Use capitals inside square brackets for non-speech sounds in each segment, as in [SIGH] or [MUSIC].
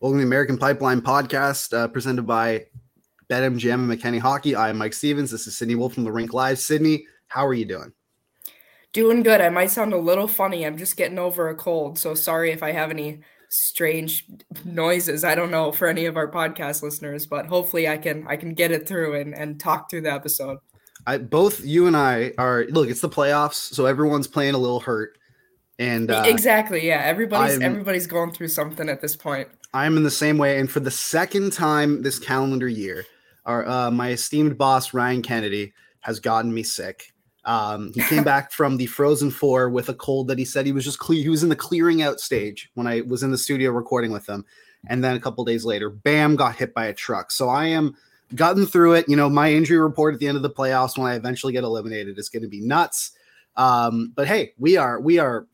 Welcome to the American Pipeline podcast uh, presented by BetMGM and McKenny Hockey. I'm Mike Stephens. This is Sydney Wolf from the Rink Live. Sydney, how are you doing? Doing good. I might sound a little funny. I'm just getting over a cold. So sorry if I have any strange noises. I don't know for any of our podcast listeners, but hopefully I can I can get it through and, and talk through the episode. I both you and I are look, it's the playoffs, so everyone's playing a little hurt. And uh, exactly, yeah. Everybody's I'm, everybody's going through something at this point. I'm in the same way, and for the second time this calendar year, our uh, my esteemed boss Ryan Kennedy has gotten me sick. Um, he came back [LAUGHS] from the Frozen Four with a cold that he said he was just clear. He was in the clearing out stage when I was in the studio recording with him, and then a couple days later, bam, got hit by a truck. So I am gotten through it. You know, my injury report at the end of the playoffs when I eventually get eliminated is going to be nuts. Um, but hey, we are we are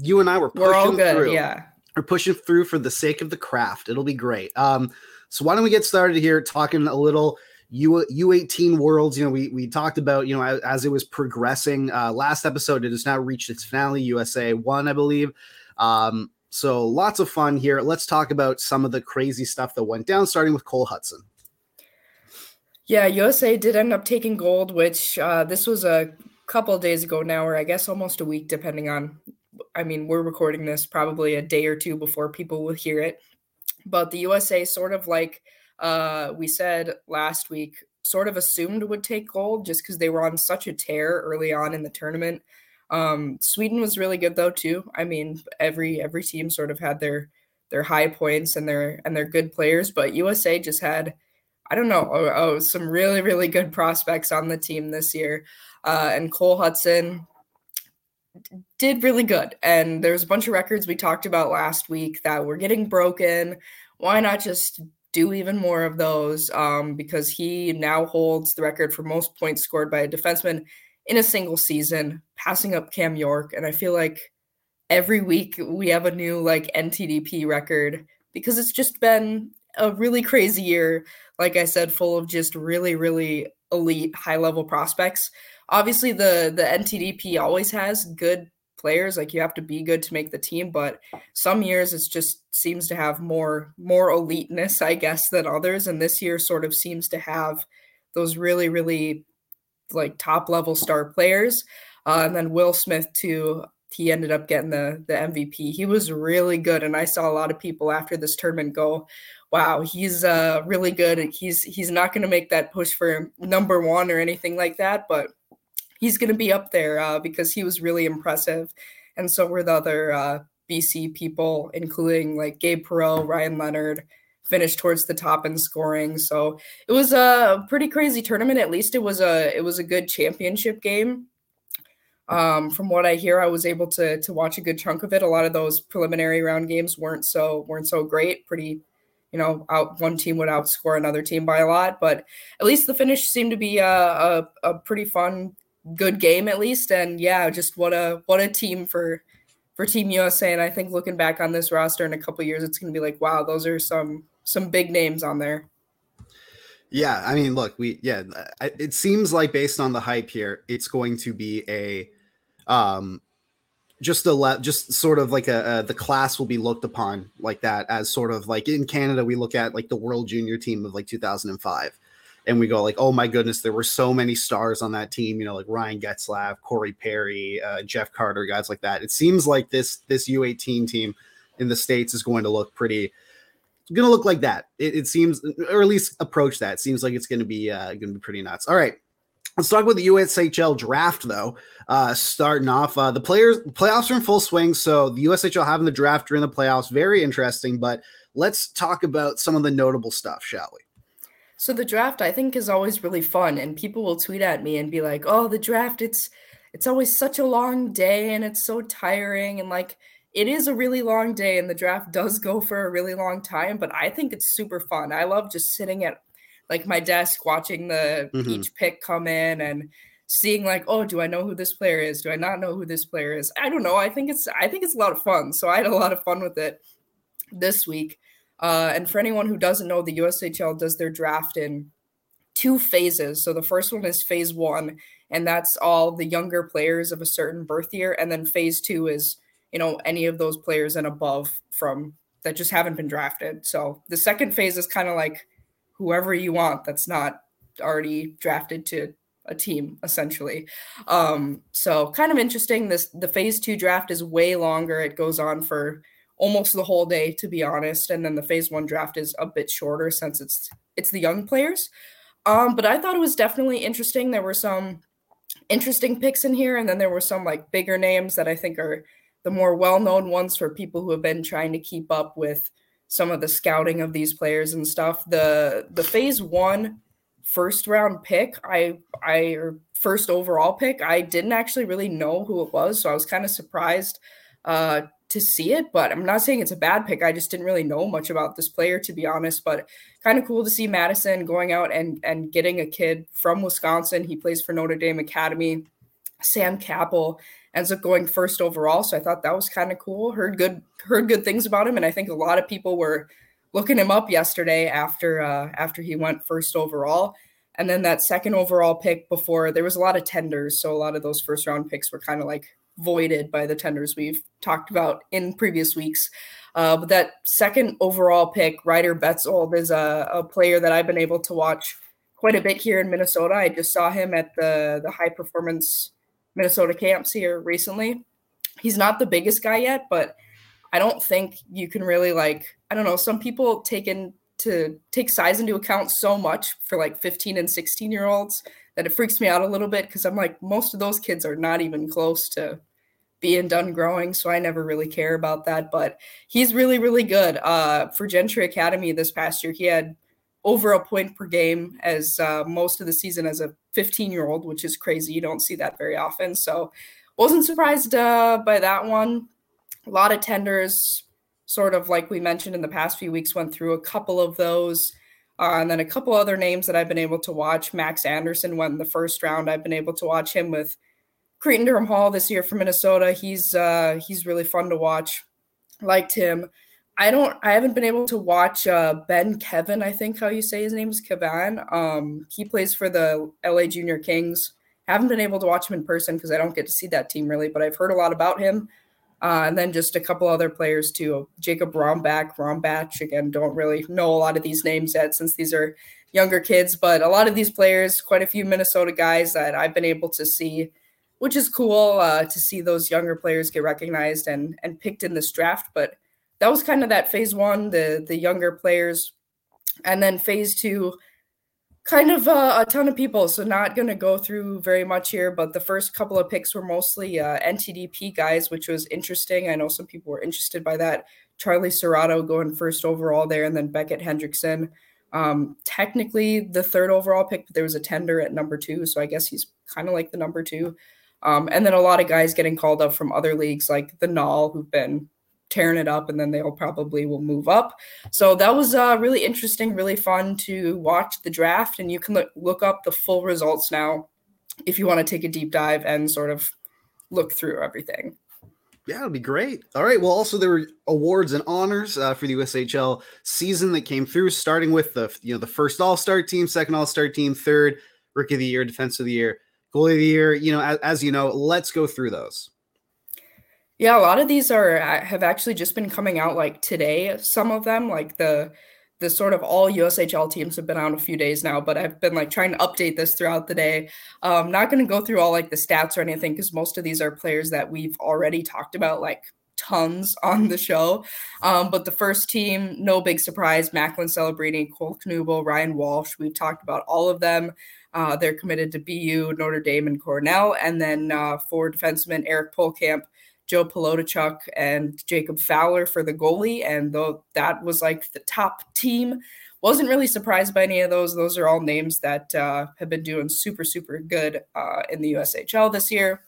you and I were pushing we're all good, through. Yeah, we're pushing through for the sake of the craft. It'll be great. Um, so why don't we get started here talking a little U U18 worlds? You know, we we talked about you know as, as it was progressing. Uh, last episode, it has now reached its finale. USA won, I believe. Um, so lots of fun here. Let's talk about some of the crazy stuff that went down, starting with Cole Hutson. Yeah, USA did end up taking gold, which uh, this was a couple days ago now, or I guess almost a week, depending on I mean, we're recording this probably a day or two before people will hear it. But the USA sort of like uh, we said last week, sort of assumed would take gold just because they were on such a tear early on in the tournament. Um, Sweden was really good though too. I mean, every every team sort of had their their high points and their and their good players, but USA just had I don't know oh, oh some really really good prospects on the team this year. Uh, and Cole Hutson did really good. And there's a bunch of records we talked about last week that were getting broken. Why not just do even more of those? Um, because he now holds the record for most points scored by a defenseman in a single season, passing up Cam York. And I feel like every week we have a new like NTDP record because it's just been a really crazy year. Like I said, full of just really, really elite high level prospects obviously the the NTDP always has good players like you have to be good to make the team but some years it just seems to have more more eliteness i guess than others and this year sort of seems to have those really really like top level star players. Uh, and then will smith too he ended up getting the the mvp he was really good and i saw a lot of people after this tournament go wow he's uh really good. He's he's not going to make that push for number one or anything like that but he's going to be up there uh, because he was really impressive. And so were the other uh, BC people, including like Gabe Perreault, Ryan Leonard, finished towards the top in scoring. So it was a pretty crazy tournament. At least it was a it was a good championship game. Um, from what I hear, I was able to to watch a good chunk of it. A lot of those preliminary round games weren't so weren't so great. Pretty, you know, out one team would outscore another team by a lot, but at least the finish seemed to be a, a, a pretty fun good game at least. And yeah, just what a what a team for for Team USA. And I think looking back on this roster in a couple years, it's going to be like, wow, those are some some big names on there. Yeah, I mean, look, we yeah, it seems like based on the hype here, it's going to be a um just a le- just sort of like a, a, the class will be looked upon like that as sort of like in Canada we look at like the world junior team of like 2005 and we go like, oh my goodness, there were so many stars on that team. You know, like Ryan Getzlaf, Corey Perry, uh, Jeff Carter, guys like that. It seems like this this U18 team in the states is going to look pretty. Going to look like that. It, it, seems, or at least approach that. It seems like it's going to be uh, going to be pretty nuts. All right, Let's talk about the USHL draft, though. Uh, starting off, uh, the players playoffs are in full swing, so the USHL having the draft during the playoffs very interesting. But let's talk about some of the notable stuff, shall we? So the draft I think is always really fun and people will tweet at me and be like, "Oh, the draft it's it's always such a long day and it's so tiring and like it is a really long day and the draft [LAUGHS] does go for a really long time, but I think it's super fun. I love just sitting at like my desk watching the mm-hmm. each pick come in and seeing like, oh, do I know who this player is? Do I not know who this player is? I don't know. I think it's I think it's a lot of fun. So I had a lot of fun with it this week. Uh, and for anyone who doesn't know, the USHL does their draft in two phases. So the first one is phase one, and that's all the younger players of a certain birth year. And then phase two is, you know, any of those players and above from that just haven't been drafted. So the second phase is kind of like whoever you want that's not already drafted to a team essentially. Um, so kind of interesting. This the phase two draft is way longer. It goes on for almost the whole day, to be honest. And then the phase one draft is a bit shorter since it's it's the young players. Um, but I thought it was definitely interesting. There were some interesting picks in here, and then there were some like bigger names that I think are the more well-known ones for people who have been trying to keep up with some of the scouting of these players and stuff. The the phase one first round pick, I I or first overall pick, I didn't actually really know who it was, so I was kind of surprised uh, to see it. But I'm not saying it's a bad pick. I just didn't really know much about this player, to be honest. But kind of cool to see Madison going out and and getting a kid from Wisconsin. He plays for Notre Dame Academy. Sam Kappel ends up going first overall, so I thought that was kind of cool. Heard good heard good things about him, and I think a lot of people were looking him up yesterday after uh, after he went first overall. And then that second overall pick before there was a lot of tenders, so a lot of those first round picks were kind of like voided by the tenders we've talked about in previous weeks. Uh, but that second overall pick, Ryder Betzold, is a, a, player that I've been able to watch quite a bit here in Minnesota. I just saw him at the the high performance Minnesota camps here recently. He's not the biggest guy yet, but I don't think you can really like I don't know. Some people take in to take size into account so much for like 15 and 16 year olds that it freaks me out a little bit because I'm like most of those kids are not even close to being done growing, so I never really care about that. But he's really, really good. Uh, for Gentry Academy this past year, he had over a point per game as uh, most of the season as a 15 year old, which is crazy. You don't see that very often. So wasn't surprised uh, by that one. A lot of tenders, sort of like we mentioned in the past few weeks, went through a couple of those. Uh, and then a couple other names that I've been able to watch. Max Anderson went in the first round. I've been able to watch him with Cretin Hall this year from Minnesota. He's uh, he's really fun to watch. Liked him. I don't. I haven't been able to watch uh, Ben Kevin. I think how you say his name is Kevin. Um, he plays for the LA Junior Kings. Haven't been able to watch him in person because I don't get to see that team really, but I've heard a lot about him. Uh, and then just a couple other players too. Jacob Rombach, Rombach. Again, don't really know a lot of these names yet since these are younger kids, but a lot of these players, quite a few Minnesota guys that I've been able to see which is cool uh, to see those younger players get recognized and and picked in this draft. But that was kind of that phase one, the the younger players, and then phase two, kind of uh, a ton of people. So not going to go through very much here, but the first couple of picks were mostly uh, NTDP guys, which was interesting. I know some people were interested by that. Charlie Cerrato going first overall there, and then Beckett Hendrickson. Um, technically the third overall pick, but there was a tender at number two, so I guess he's kind of like the number two. Um, and then a lot of guys getting called up from other leagues like the Null, who've been tearing it up, and then they'll probably will move up. So that was uh, really interesting, really fun to watch the draft, and you can look, look up the full results now if you want to take a deep dive and sort of look through everything. Yeah, it'll be great. All right. Well, also there were awards and honors uh, for the USHL season that came through, starting with the you know the first All Star team, second All Star team, third Rookie of the Year, Defense of the Year goalie of the year. You know, as, as you know, let's go through those. Yeah, a lot of these are have actually just been coming out like today. Some of them, like the the sort of all USHL teams have been out a few days now, but I've been like trying to update this throughout the day. Um, not going to go through all like the stats or anything because most of these are players that we've already talked about like tons [LAUGHS] on the show. Um, but the first team, no big surprise, Macklin Celebrini, Cole Knuble, Ryan Walsh. We've talked about all of them. Uh, they're committed to BU, Notre Dame, and Cornell. And then uh, for defensemen, Eric Pohlkamp, Joe Palodichuk, and Jacob Fowler for the goalie. And though that was like the top team, wasn't really surprised by any of those. Those are all names that uh, have been doing super, super good uh, in the USHL this year.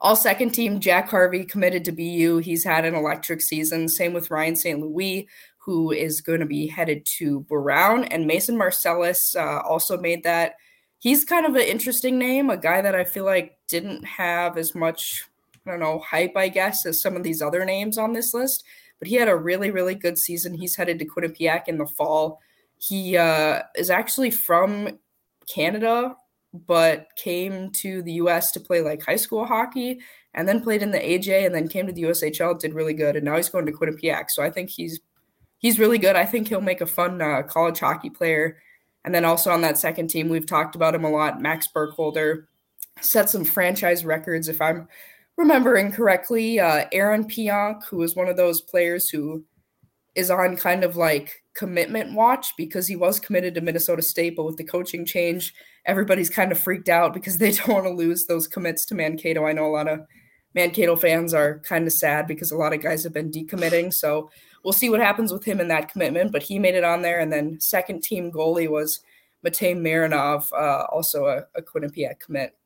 all second team, Jack Harvey committed to BU. He's had an electric season. Same with Ryan St. Louis, who is going to be headed to Brown. And Mason Marcellus uh, also made that. He's kind of an interesting name, a guy that I feel like didn't have as much, I don't know, hype, I guess, as some of these other names on this list. But he had a really, really good season. He's headed to Quinnipiac in the fall. He uh, is actually from Canada but came to the US to play like high school hockey and then played in the AJ and then came to the USHL, did really good, and now he's going to Quinnipiac. So I think he's he's really good. I think he'll make a fun uh, college hockey player. And then also on that second team, we've talked about him a lot. Max Burkholder set some franchise records, if I'm remembering correctly. Uh, Aaron Pionk, who is one of those players who is on kind of like commitment watch because he was committed to Minnesota State, but with the coaching change, everybody's kind of freaked out because [LAUGHS] they don't want to lose those commits to Mankato. I know a lot of Mankato fans are kind of sad because a lot of guys have been decommitting. So we'll see what happens with him in that commitment. But he made it on there. And then second team goalie was Matei Marinov, uh, also a, a Quinnipiac commit.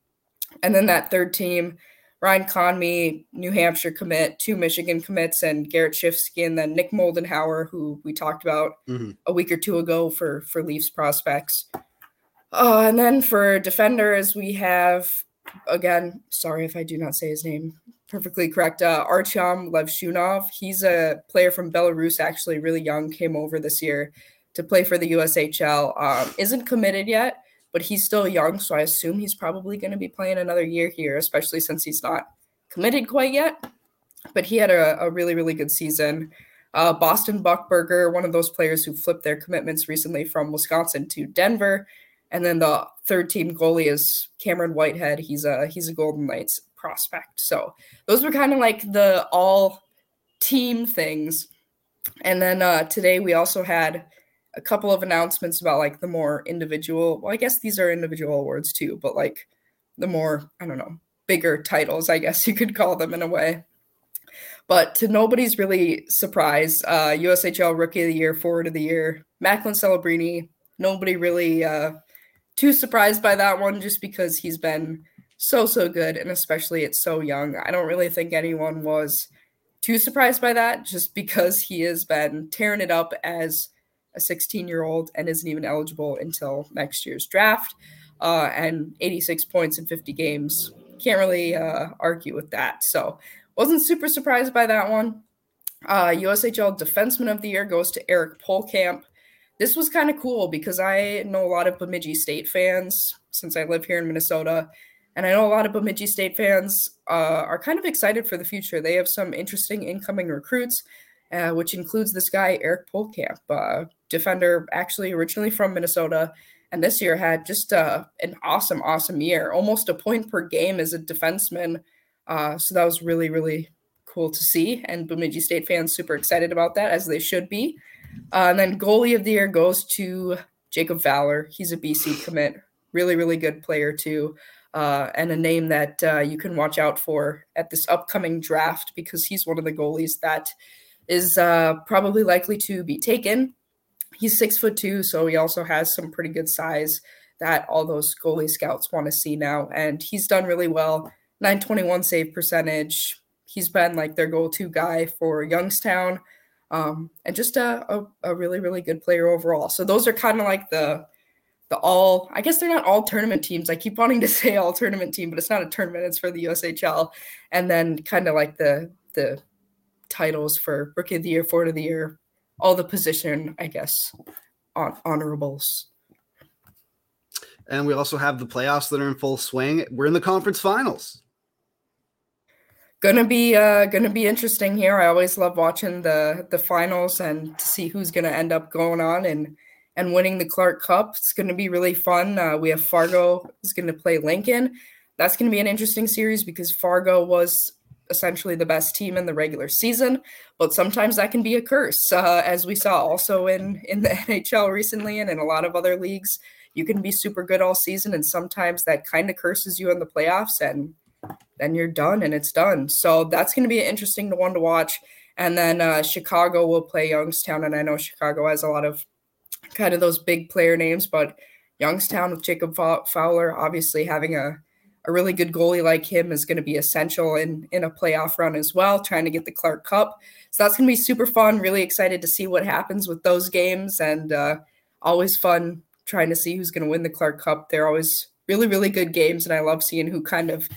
And then that third team, Ryan Conmy, New Hampshire commit, two Michigan commits, and Garrett Schifsky, and then Nick Moldenhauer, who we talked about mm-hmm. a week or two ago for for Leafs prospects. Uh, and then for defenders, we have again. Sorry if I do not say his name perfectly correct. Uh, Artyom Levshunov. He's a player from Belarus, actually really young, came over this year to play for the USHL. Um, isn't committed yet but he's still young, so I assume he's probably going to be playing another year here, especially since he's not committed quite yet. But he had a, a really, really good season. Uh, Boston Buckberger, one of those players who flipped their commitments recently from Wisconsin to Denver. And then the third team goalie is Cameron Whitehead. He's a he's a Golden Knights prospect. So those were kind of like the all team things. And then uh, today we also had a couple of announcements about like the more individual well i guess these are individual awards too but like the more i don't know bigger titles i guess [LAUGHS] you could call them in a way but to nobody's really surprise uh ushl rookie of the year forward of the year macklin celebrini nobody really uh too surprised by that one just because he's been so so good and especially it's so young i don't really think anyone was too surprised by that just because he has been tearing it up as a 16 year old and isn't even eligible until next year's draft. Uh, and 86 points in 50 games. Can't really uh, argue with that. So wasn't super surprised by that one. Uh, USHL Defenseman of the Year goes to Eric Pohlkamp. This was kind of cool because I know a lot of Bemidji State fans since I live here in Minnesota. And I know a lot of Bemidji State fans uh, are kind of excited for the future. They have some interesting incoming recruits, uh, which includes this guy, Eric Pohlkamp. Uh, defender, actually originally from Minnesota, and this year had just uh, an awesome, awesome year, almost a point per game as a defenseman. Uh, so that was really, really cool to see. And Bemidji State fans super excited about that, as they should be. Uh, and then goalie of the year goes to Jacob Fowler. He's a BC commit, really, really good player too. Uh, and a name that uh, you can watch out for at this upcoming draft because he's one of the goalies that is uh, probably likely to be taken he's six foot two, so he also has some pretty good size that all those goalie scouts want to see now. And he's done really well. 921 save percentage. He's been like their go-to guy for Youngstown. Um, and just a, a, a, really, really good player overall. So those are kind of like the the all I guess they're not all tournament teams. I keep wanting to [LAUGHS] say all tournament team, but it's not a tournament, it's for the USHL. And then kind of like the the titles for rookie of the year, forward of the year, all the position, I guess, on honorables. And we also have the playoffs that are in full swing. We're in the conference finals. Gonna be uh gonna be interesting here. I always love watching the the finals and to see who's gonna end up going on and and winning the Clark Cup. It's gonna be really fun. Uh, we have Fargo is gonna play Lincoln. That's gonna be an interesting series because Fargo was essentially the best team in the regular season, but sometimes that can be a curse, [LAUGHS] uh, as we saw also in in the [LAUGHS] NHL recently and in a lot of other leagues. You can be super good all season, and sometimes that kind of curses you in the playoffs, and then you're done and it's done. So that's going to be an interesting one to watch. And then uh, Chicago will play Youngstown, and I know Chicago has a lot of kind of those big player names, but Youngstown with Jacob Fowler obviously having a a really good goalie like him is going to be essential in in a playoff run as well, trying to get the Clark Cup. So that's going to be super fun. Really excited to see what happens with those games, and uh, always fun trying to see who's going to win the Clark Cup. They're always really really good games, and I love seeing who kind of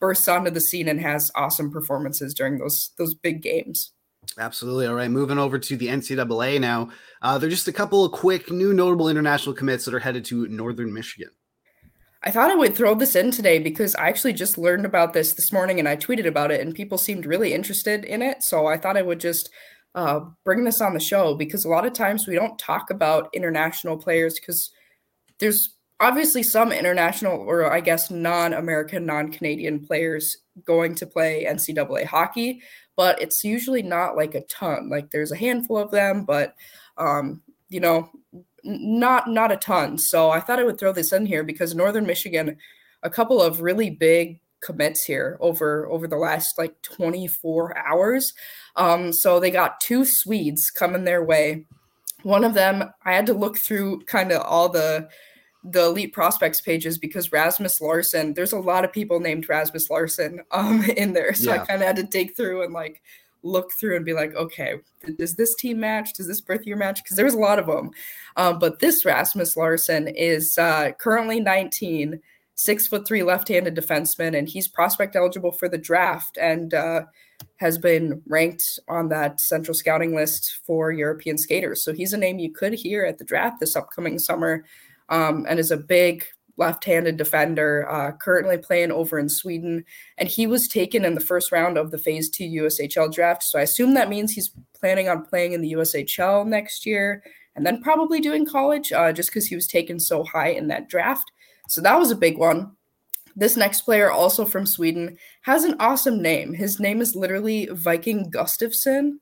bursts onto the scene and has awesome performances during those those big games. Absolutely. All right. Moving over to the NCAA now. Uh, there are just a couple of quick new notable international commits that are headed to Northern Michigan. I thought I would throw this in today because I actually just learned about this this morning and I tweeted about it and people seemed really interested in it. So I thought I would just uh, bring this on the show because a lot of times we don't talk about international players because there's obviously some international or I guess non American, non Canadian players going to play NCAA hockey, but it's usually not like a ton. Like there's a handful of them, but um, you know, not not a ton. So I thought I would throw this in here because Northern Michigan, a couple of really big commits here over over the last like 24 hours. Um, so they got two Swedes coming their way. One of them, I had to look through kind of all the the elite prospects pages because Rasmus Larson, there's a lot of people named Rasmus Larson um [LAUGHS] in there. So yeah. I kind of had to dig through and like look through and be like, okay, does this team match? Does this birth year match? Because there's a lot of them. Um, but this Rasmus Larson is uh, currently 19, six foot three left-handed defenseman, and he's prospect eligible for the draft and uh, has been ranked on that central scouting list for European skaters. So he's a name you could hear at the draft this upcoming summer, um, and is a big left-handed defender, uh, currently playing over in Sweden, and he was taken in the first round of the Phase Two USHL draft. So I assume that means he's planning on playing in the USHL next year, and then probably doing college, uh, just because he was taken so high in that draft. So that was a big one. This next player, also from Sweden, has an awesome name. His name is literally Viking Gustafsson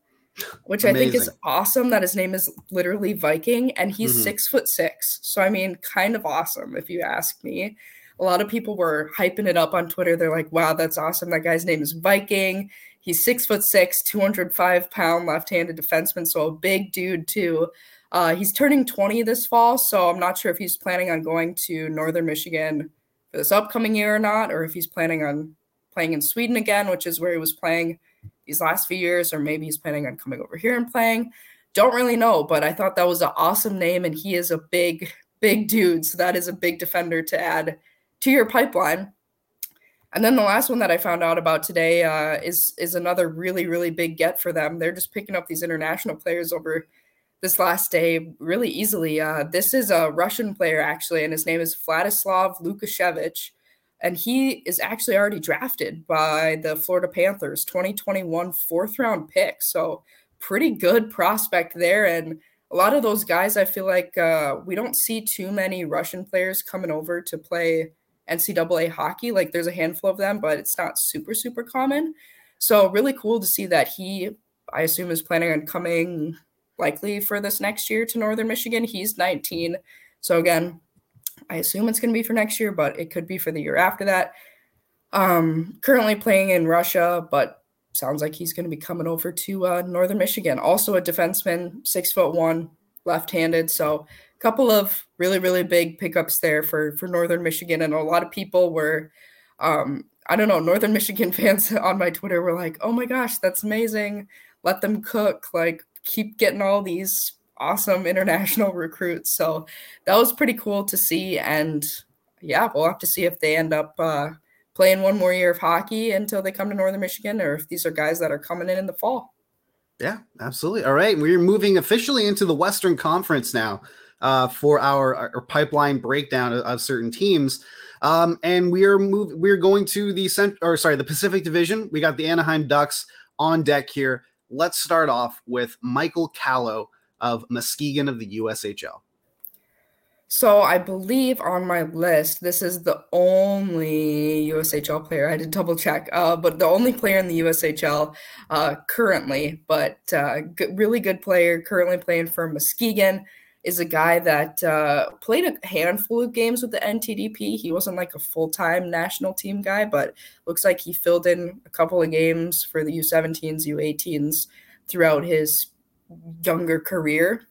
which Amazing. I think is awesome that his name is literally Viking and he's mm-hmm. six foot six. So, I mean, kind of awesome if you ask me. A lot of people were hyping it up on Twitter. They're like, wow, that's awesome. That guy's name is Viking. He's six foot six, 205 pound left handed defenseman. So, a big dude, too. Uh, he's turning 20 this fall. So, I'm not sure if he's planning on going to Northern Michigan for this upcoming year or not, or if he's planning on playing in Sweden again, which is where he was playing these last few years, or maybe he's planning on coming over here and playing. Don't really know, but I thought that was an awesome name, and he is a big, big dude. So that is a big defender to add to your pipeline. And then the last one that I found out about today uh, is is another really, really big get for them. They're just picking up these international players over this last day really easily. Uh, this is a Russian player actually, and his name is Vladislav Lukashevich and he is actually already drafted by the Florida Panthers 2021 fourth round pick. So pretty good prospect there. And a lot of those guys, I feel like uh, we don't see too many Russian players coming over to play NCAA hockey. Like there's a handful of them, but it's not super, super common. So really cool to see that he, I assume, is planning on coming likely for this next year to Northern Michigan. He's 19. So again, I assume it's going to be for next year, but it could be for the year after that. Um, currently playing in Russia, but sounds like he's going to be coming over to uh, Northern Michigan. Also a defenseman, six foot one, left-handed. So a couple of really really big pickups there for for Northern Michigan, and a lot of people were. Um, I don't know, Northern Michigan [LAUGHS] fans on my Twitter were like, "Oh my gosh, that's amazing! Let them cook! Like, keep getting all these awesome international [LAUGHS] recruits. So that was pretty cool to see. And yeah, we'll have to see if they end up uh, playing one more year of hockey until they come to Northern Michigan, or if these are guys that are coming in in the fall. Yeah, absolutely. All right, we're moving officially into the Western Conference now uh, for our, our, pipeline breakdown of, of certain teams. Um, and we are move, we're going to the cent or sorry, the Pacific Division. We got the Anaheim Ducks on deck here. Let's start off with Michael Callow of Muskegon of the USHL? So I believe on my list, this is the only USHL player. I did double check, uh, but the only player in the USHL uh, currently, but uh, g- really good player, currently playing for Muskegon, is a guy that uh, played a handful of games with the NTDP. He wasn't like a full time national team guy, but looks like he filled in a couple of games for the U17s, U18s throughout his younger career.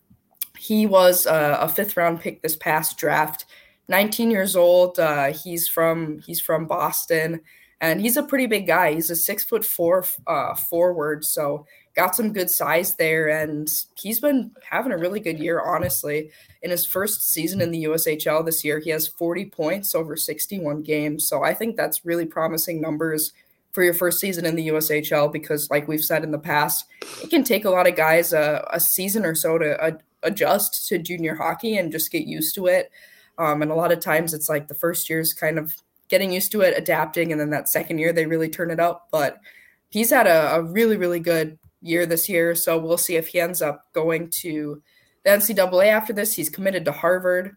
He was a, a fifth round pick this past draft. 19 years old. Uh, he's from he's from Boston, and he's a pretty big guy. He's a six foot four uh, forward, so got some good size there, and he's been having a really good year, honestly. In his first season in the USHL this year, he has 40 points over 61 games. So I think that's really promising numbers for your first season in the USHL because, like we've said in the past, it can take a lot of guys a, a season or so to uh, adjust to junior hockey and just get used to it. Um, and a lot of times it's like the first year is kind of getting used to it, adapting, and then that second year they really turn it up. But he's had a, a really, really good year this year. So we'll see if he ends up going to the NCAA after this. He's committed to Harvard.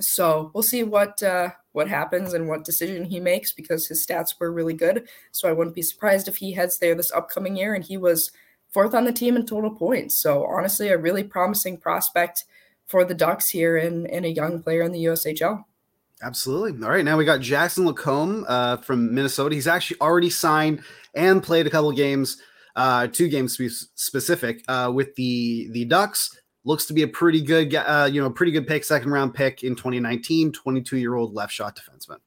So we'll see what uh, what happens and what decision he makes because his stats were really good. So I wouldn't be surprised if he heads there this upcoming year. And he was fourth on the team in total points. So honestly, a really promising prospect for the Ducks here and, and a young player in the USHL. Absolutely. All right, now we got Jackson LaCombe uh, from Minnesota. He's actually already signed and played a couple games, uh, two games to be specific, uh, with the the Ducks. Looks to be a pretty good, uh, you know, pretty good pick, second round pick in 2019. 22 year old left shot defenseman.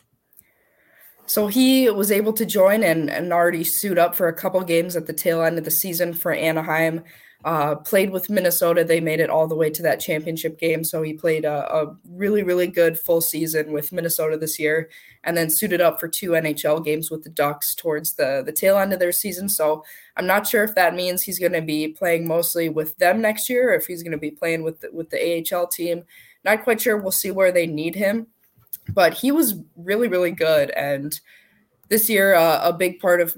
So he was able to join and, and already suit up for a couple games at the tail end of the season for Anaheim. Uh, played with Minnesota. They made it all the way to that championship game. So he played a, a, really, really good full season with Minnesota this year and then suited up for two NHL games with the Ducks towards the, the tail end of their season. So I'm not sure if that means he's going to be playing mostly with them next year or if he's going to be playing with the, with the AHL team. Not quite sure. We'll see where they need him. But he was really, really good. And this year, uh, a big part of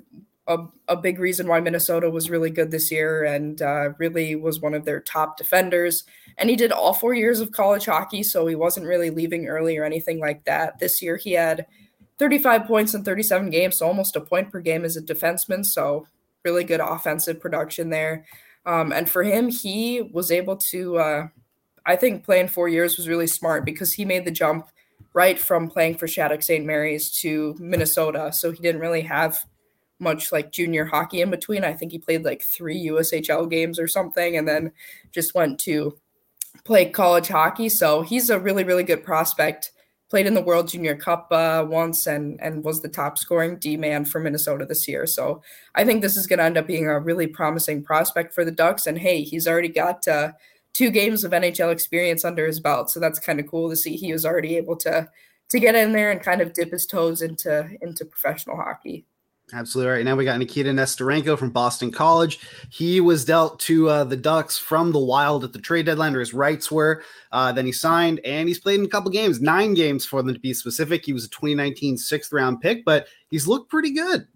a, a big reason why Minnesota was really good this year and uh, really was one of their top defenders. And he did all four years of college hockey, so he wasn't really leaving early or anything like that. This year, he had 35 points in 37 games, so almost a point per game as a defenseman. So, really good offensive production there. Um, and for him, he was able to, uh, I think, playing four years was really smart because he made the jump right from playing for Shattuck St. Mary's to Minnesota. So, he didn't really have much like junior hockey in between. I think he played like three USHL games or something and then just went to play college hockey. So he's a really, really good prospect. Played in the World Junior Cup uh, once and and was the top scoring D man for Minnesota this year. So I think this is going to end up being a really promising prospect for the Ducks. And hey, he's already got uh, two games of NHL experience under his belt, so that's kind of cool to see. He was already able to to get in there and kind of dip his toes into into professional hockey. Absolutely right. Now we got Nikita Nesterenko from Boston College. He was dealt to uh, the Ducks from the Wild at the trade deadline, or his rights were. Uh, then he signed, and he's played in a couple games, nine games for them to be specific. He was a 2019 sixth round pick, but he's looked pretty good.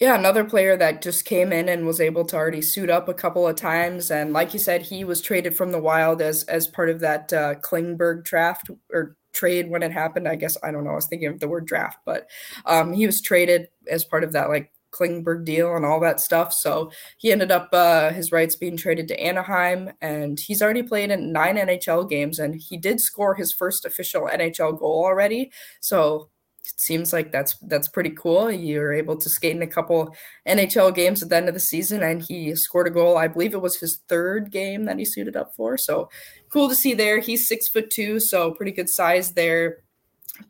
Yeah, another player that just came in and was able to already suit up a couple of times, and like you said, he was traded from the Wild as as part of that uh, Klingberg draft or trade when it happened. I guess I don't know. I was thinking of the word draft, but um, he was traded as part of that like Klingberg deal and all that stuff. So he ended up uh, his rights being traded to Anaheim, and he's already played in nine NHL games, and he did score his first official NHL goal already. So it seems like that's that's pretty cool. You're able to skate in a couple NHL games at the end of the season, and he scored a goal. I believe it was his third game that he suited up for. So cool to see there. He's six foot two, so pretty good size there.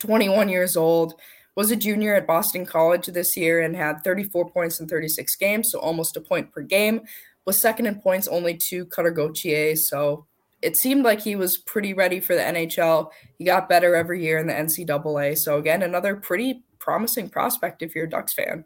21 years old. Was a junior at Boston College this year and had 34 points in 36 games, so almost a point per game. Was second in points only to Cutter Gauthier, so it seemed like he was pretty ready for the NHL. He got better every year in the NCAA. So again, another pretty promising prospect if you're a Ducks fan.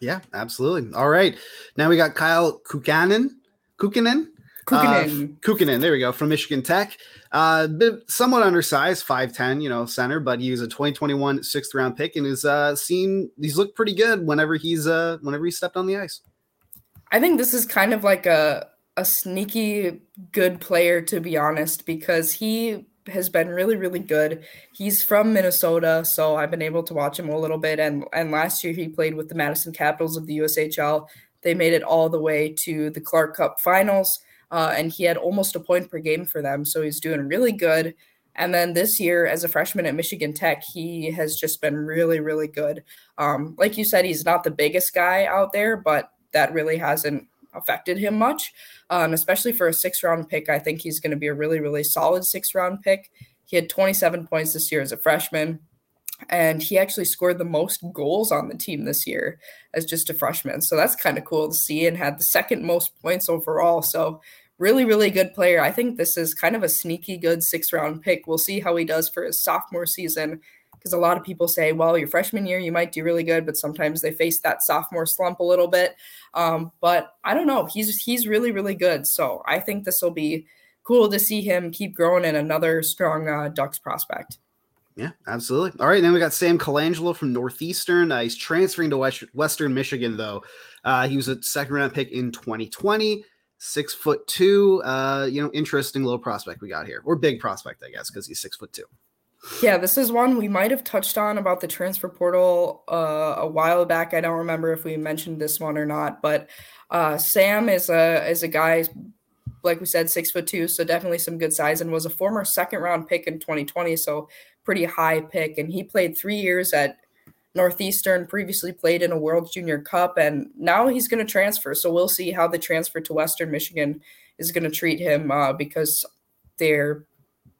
Yeah, absolutely. All right. Now we got Kyle Kukkonen. Kukkonen? Kukkonen. Uh, Kukkonen, there we go, from Michigan Tech. Uh, somewhat undersized, 5'10, you know, center, but he was a 2021 sixth round pick and is uh seen he's looked pretty good whenever he's uh whenever he stepped on the ice. I think this is kind of like a a sneaky good player to be honest because he has been really really good. He's from Minnesota, so I've been able to watch him a little bit and and last year he played with the Madison Capitols of the USHL. They made it all the way to the Clark Cup finals uh, and he had almost a point per game for them, so he's doing really good. And then this year, as a freshman at Michigan Tech, he has just been really, really good. Um, like you said, he's not the biggest guy out there, but that really hasn't affected him much, um, especially for a six round pick. I think he's going to be a really, really solid six round pick. He had 27 points this year as a freshman and he actually scored the most goals on the team this year as just a freshman. So that's kind of cool to see and had the second most points overall. So really, really good player. I think this is kind of a sneaky good six round pick. We'll see how he does for his sophomore season because a lot of people say, well, your freshman year, you might do really good, but sometimes they face that sophomore slump a little bit. Um, but I don't know. He's he's really, really good. So I think this will be cool to see him keep growing and another strong uh, Ducks prospect. Yeah, absolutely. All right, then we got Sam Colangelo from Northeastern. Uh, he's transferring to West, Western Michigan, though. Uh, he was a second round pick in 2020, six foot two. Uh, you know, interesting little prospect we got here, or big prospect, I guess, because he's six foot two. Yeah, this is one we might have touched on about the transfer portal uh, a while back. I don't remember if we mentioned this one or not, but uh, Sam is a is a guy like we said, six foot two, so definitely some good size, and was a former second round pick in 2020. So pretty high pick, and he played three years at Northeastern, previously played in a World Junior Cup, and now he's going to transfer. So we'll see how the transfer to Western Michigan is going to treat him uh, because they're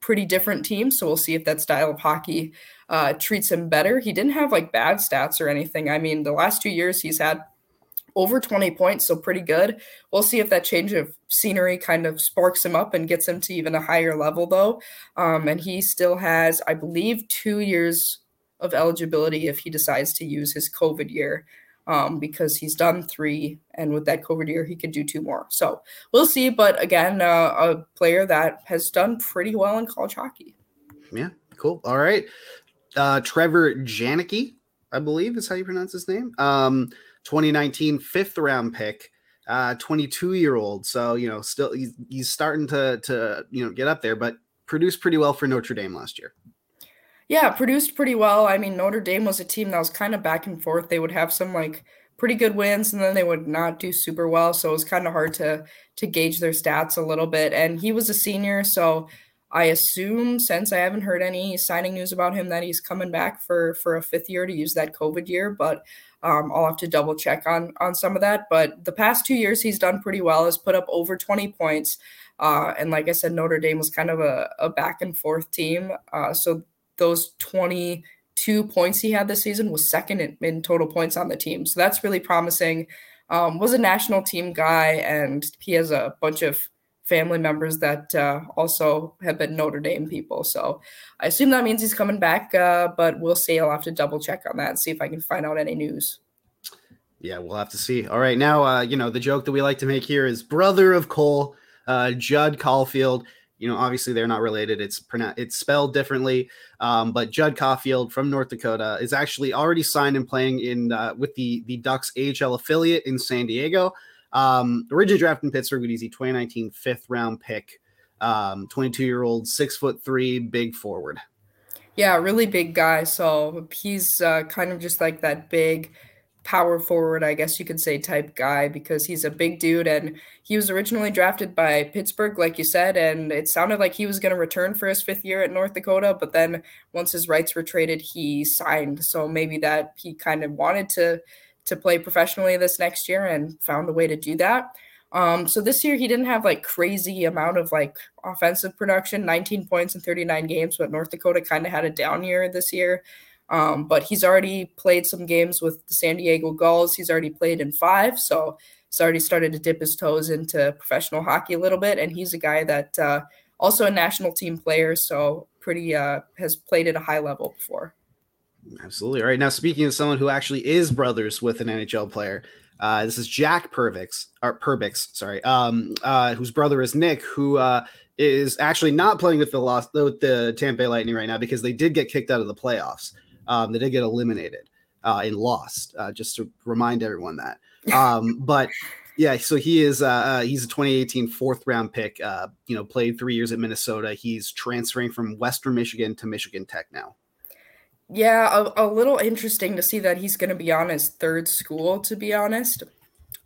pretty different teams. So we'll see if that style of hockey uh, treats him better. He didn't have like bad stats or anything. I mean, the last two years he's had over 20 points, so pretty good. We'll see if that change of scenery kind of sparks him up and gets him to even a higher level, though. Um, and he still has, I believe, two years of eligibility if he decides to use his COVID year. Um, because he's done three, and with that COVID year, he could do two more. So we'll see. But again, uh, a player that has done pretty well in college hockey. Yeah, cool. All right. Uh, Trevor Janicki, I believe is how you pronounce his name. Um, 2019 fifth round pick, uh, 22 year old. So you know, still he's, he's starting to to you know get up there, but produced pretty well for Notre Dame last year. Yeah, produced pretty well. I mean, Notre Dame was a team that was kind of back and forth. They would have some like pretty good wins and then they would not do super well. So it was kind of hard to to gauge their stats a little bit. And he was a senior, so I assume since I haven't heard any signing news about him that he's coming back for for a fifth year to use that COVID year. But um, I'll have to double check on on some of that, but the past two years he's done pretty well. Has put up over 20 points, uh, and like I said, Notre Dame was kind of a, a back and forth team. Uh, so those 22 points he had this season was second in, in total points on the team. So that's really promising. Um, was a national team guy, and he has a bunch of family members that uh, also have been Notre Dame people. So I assume that means he's coming back, uh, but we'll see. I'll have to double check on that and see if I can find out any news. Yeah, we'll have to see. All right, now uh, you know the joke that we like to make here is brother of Cole, uh, Judd Caulfield. You know, obviously they're not related. It's pronounced, it's spelled differently. Um, but Judd Caulfield from North Dakota is actually already signed and playing in uh, with the the Ducks AHL affiliate in San Diego. Um, originally drafted in Pittsburgh, but he's a 2019 fifth round pick. Um, 22 year old, six foot three, big forward. Yeah, really big guy. So he's uh, kind of just like that big power forward, I guess you could say, type guy because he's a big dude and he was originally drafted by Pittsburgh, like you said, and it sounded like he was going to return for his fifth year at North Dakota. But then once his rights were traded, he signed. So maybe that he kind of wanted to to play professionally this next year and found a way to do that. Um, so this year he didn't have like crazy amount of like offensive production, 19 points in 39 games, but North Dakota kind of had a down year this year. Um, but he's already played some games with the San Diego Gulls. He's already played in five, so he's already started to dip his toes into professional hockey a little bit. And he's a guy that uh, also a national team player, so pretty uh, has played at a high level before. Absolutely. All right. Now, speaking of someone who actually is brothers with an NHL player, uh, this is Jack Perbix, or Perbix, sorry, um, uh, whose brother is Nick, who uh, is actually not playing with the lost with the Tampa Bay Lightning right now because they did get kicked out of the playoffs. Um, they did get eliminated uh, and lost. Uh, just to remind everyone that. Um, [LAUGHS] but yeah, so he is uh, uh, he's a 2018 fourth round pick. Uh, you know, played three years at Minnesota. He's transferring from Western Michigan to Michigan Tech now. Yeah, a, a little interesting to see that he's going to be on his third school, to be honest.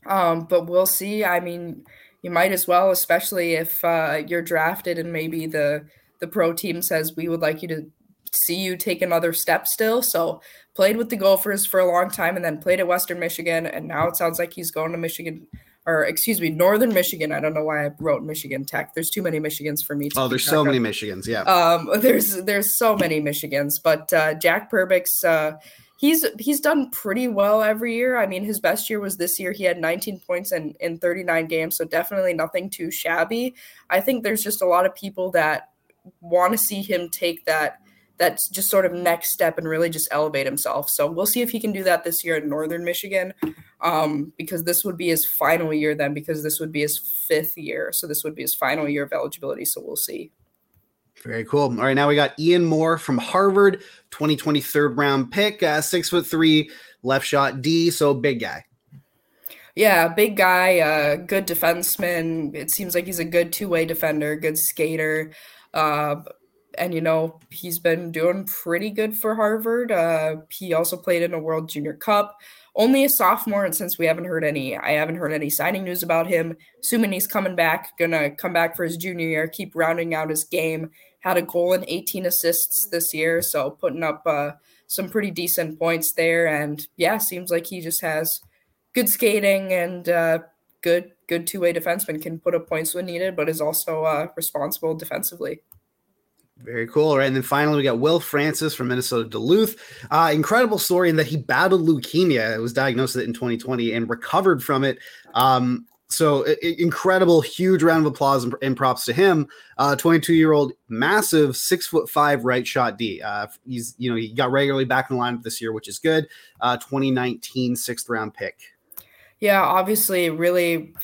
Um, but we'll see. I mean, you might as well, especially if uh, you're drafted and maybe the the pro team says we would like you to see you take another step still. So played with the Gophers for a long time and then played at Western Michigan, and now it sounds like he's going to Michigan or excuse me, Northern Michigan. I don't know why I wrote Michigan Tech. There's too many Michigans for me. To oh, there's so many Michigans. Yeah. Um, [LAUGHS] there's there's so many Michigans, but uh, Jack Perbix, uh, he's he's done pretty well every year. I mean, his best year was this year. He had 19 points in in 39 games, so definitely nothing too shabby. I think there's just a lot of people that want to see him take that that's just sort of next step and really just elevate himself. So we'll see if he can do that this year at Northern Michigan, um, because this would be his final year then, because this would be his fifth year. So this would be his final year of eligibility. So we'll see. Very cool. All right, now we got Ian Moore from Harvard, 2020 third round pick, uh, six foot three, left shot D, so big guy. Yeah, big guy, uh, good defenseman. It seems like he's a good two way defender, good skater. Uh, and you know he's been doing pretty good for Harvard. Uh, he also played in a World Junior Cup. Only a sophomore, and since we haven't heard any, I haven't heard any signing news about him. Assuming he's coming back, gonna come back for his junior year, keep rounding out his game. Had a goal and 18 assists this year, so putting up uh, some pretty decent points there. And yeah, seems like he just has good skating and uh, good good two way defenseman. Can put up points when needed, but is also uh, responsible defensively. Very cool. Right. And then finally, we got Will Francis from Minnesota Duluth. Uh, incredible story in that he battled leukemia. It was diagnosed in 2020 and recovered from it. Um, so incredible, huge round of applause and, and props to him. 22 uh, year old, massive six foot five right shot D. Uh, he's, you know, he got regularly back in the lineup this year, which is good. Uh, 2019 sixth round pick. Yeah, obviously, really,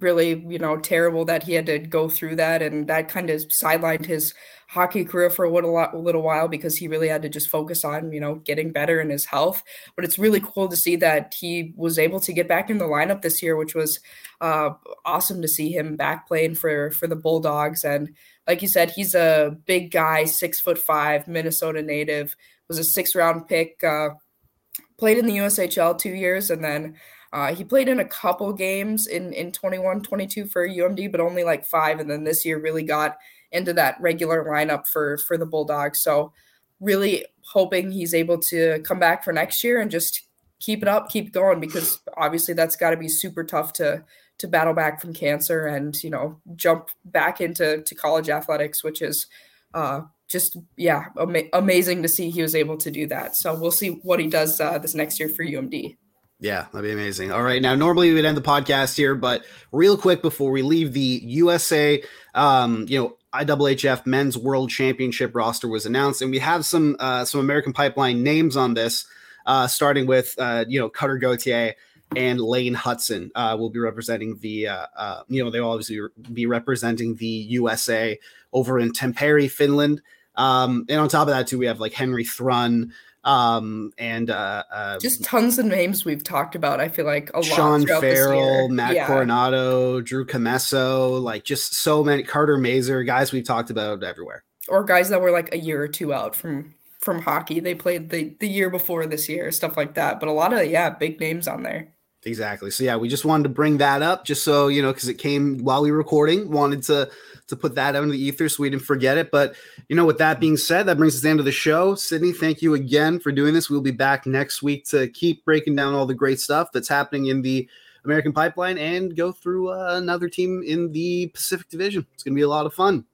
really, you know, terrible that he had to go through that, and that kind of sidelined his hockey career for a little, a little while because he really had to just focus on, you know, getting better in his health. But it's really cool to see that he was able to get back in the lineup this year, which was uh, awesome to see him back playing for for the Bulldogs. And like you said, he's a big guy, six foot five, Minnesota native, was a six round pick. Uh, played in the USHL two years and then uh, he played in a couple games in in 21 22 for UMD but only like five and then this year really got into that regular lineup for for the Bulldogs. So really hoping he's able to come back for next year and just keep it up keep going because obviously that's got to be super tough to to battle back from cancer and you know jump back into to college athletics which is uh just yeah ama- amazing to see he was able to do that. So we'll see what he does uh, this next year for umd yeah, that'd be amazing. All right. Now, normally we'd end the podcast here, but real quick before we leave, the USA, um, you know, IIHF Men's World Championship roster was announced, and we have some uh, some American Pipeline names on this, uh, starting with uh, you know Cutter Gauthier and Lane Hutson uh, will be representing the uh, uh, you know they will obviously be representing the USA over in Tampere, Finland. Um, and on top of that, too, we have like Henry Thrun, um and uh, uh just tons of names we've talked about i feel like a sean lot farrell matt yeah. Coronato drew Commesso, like just so many carter Mazur, guys we've talked about everywhere. Or guys that were like a year or two out from from hockey. They played the the year before this year stuff like that. But a lot of yeah big names on there. Exactly. So yeah we just wanted to bring that up just so you know because it came while we were recording wanted to to put that out in the ether so we didn't forget it. But, you know, with that being said, that brings us to the end of the show. Sydney, thank you again for doing this. We'll be back next week to keep breaking down all the great stuff that's happening in the American Pipeline and go through uh, another team in the Pacific Division. It's going to be a lot of fun.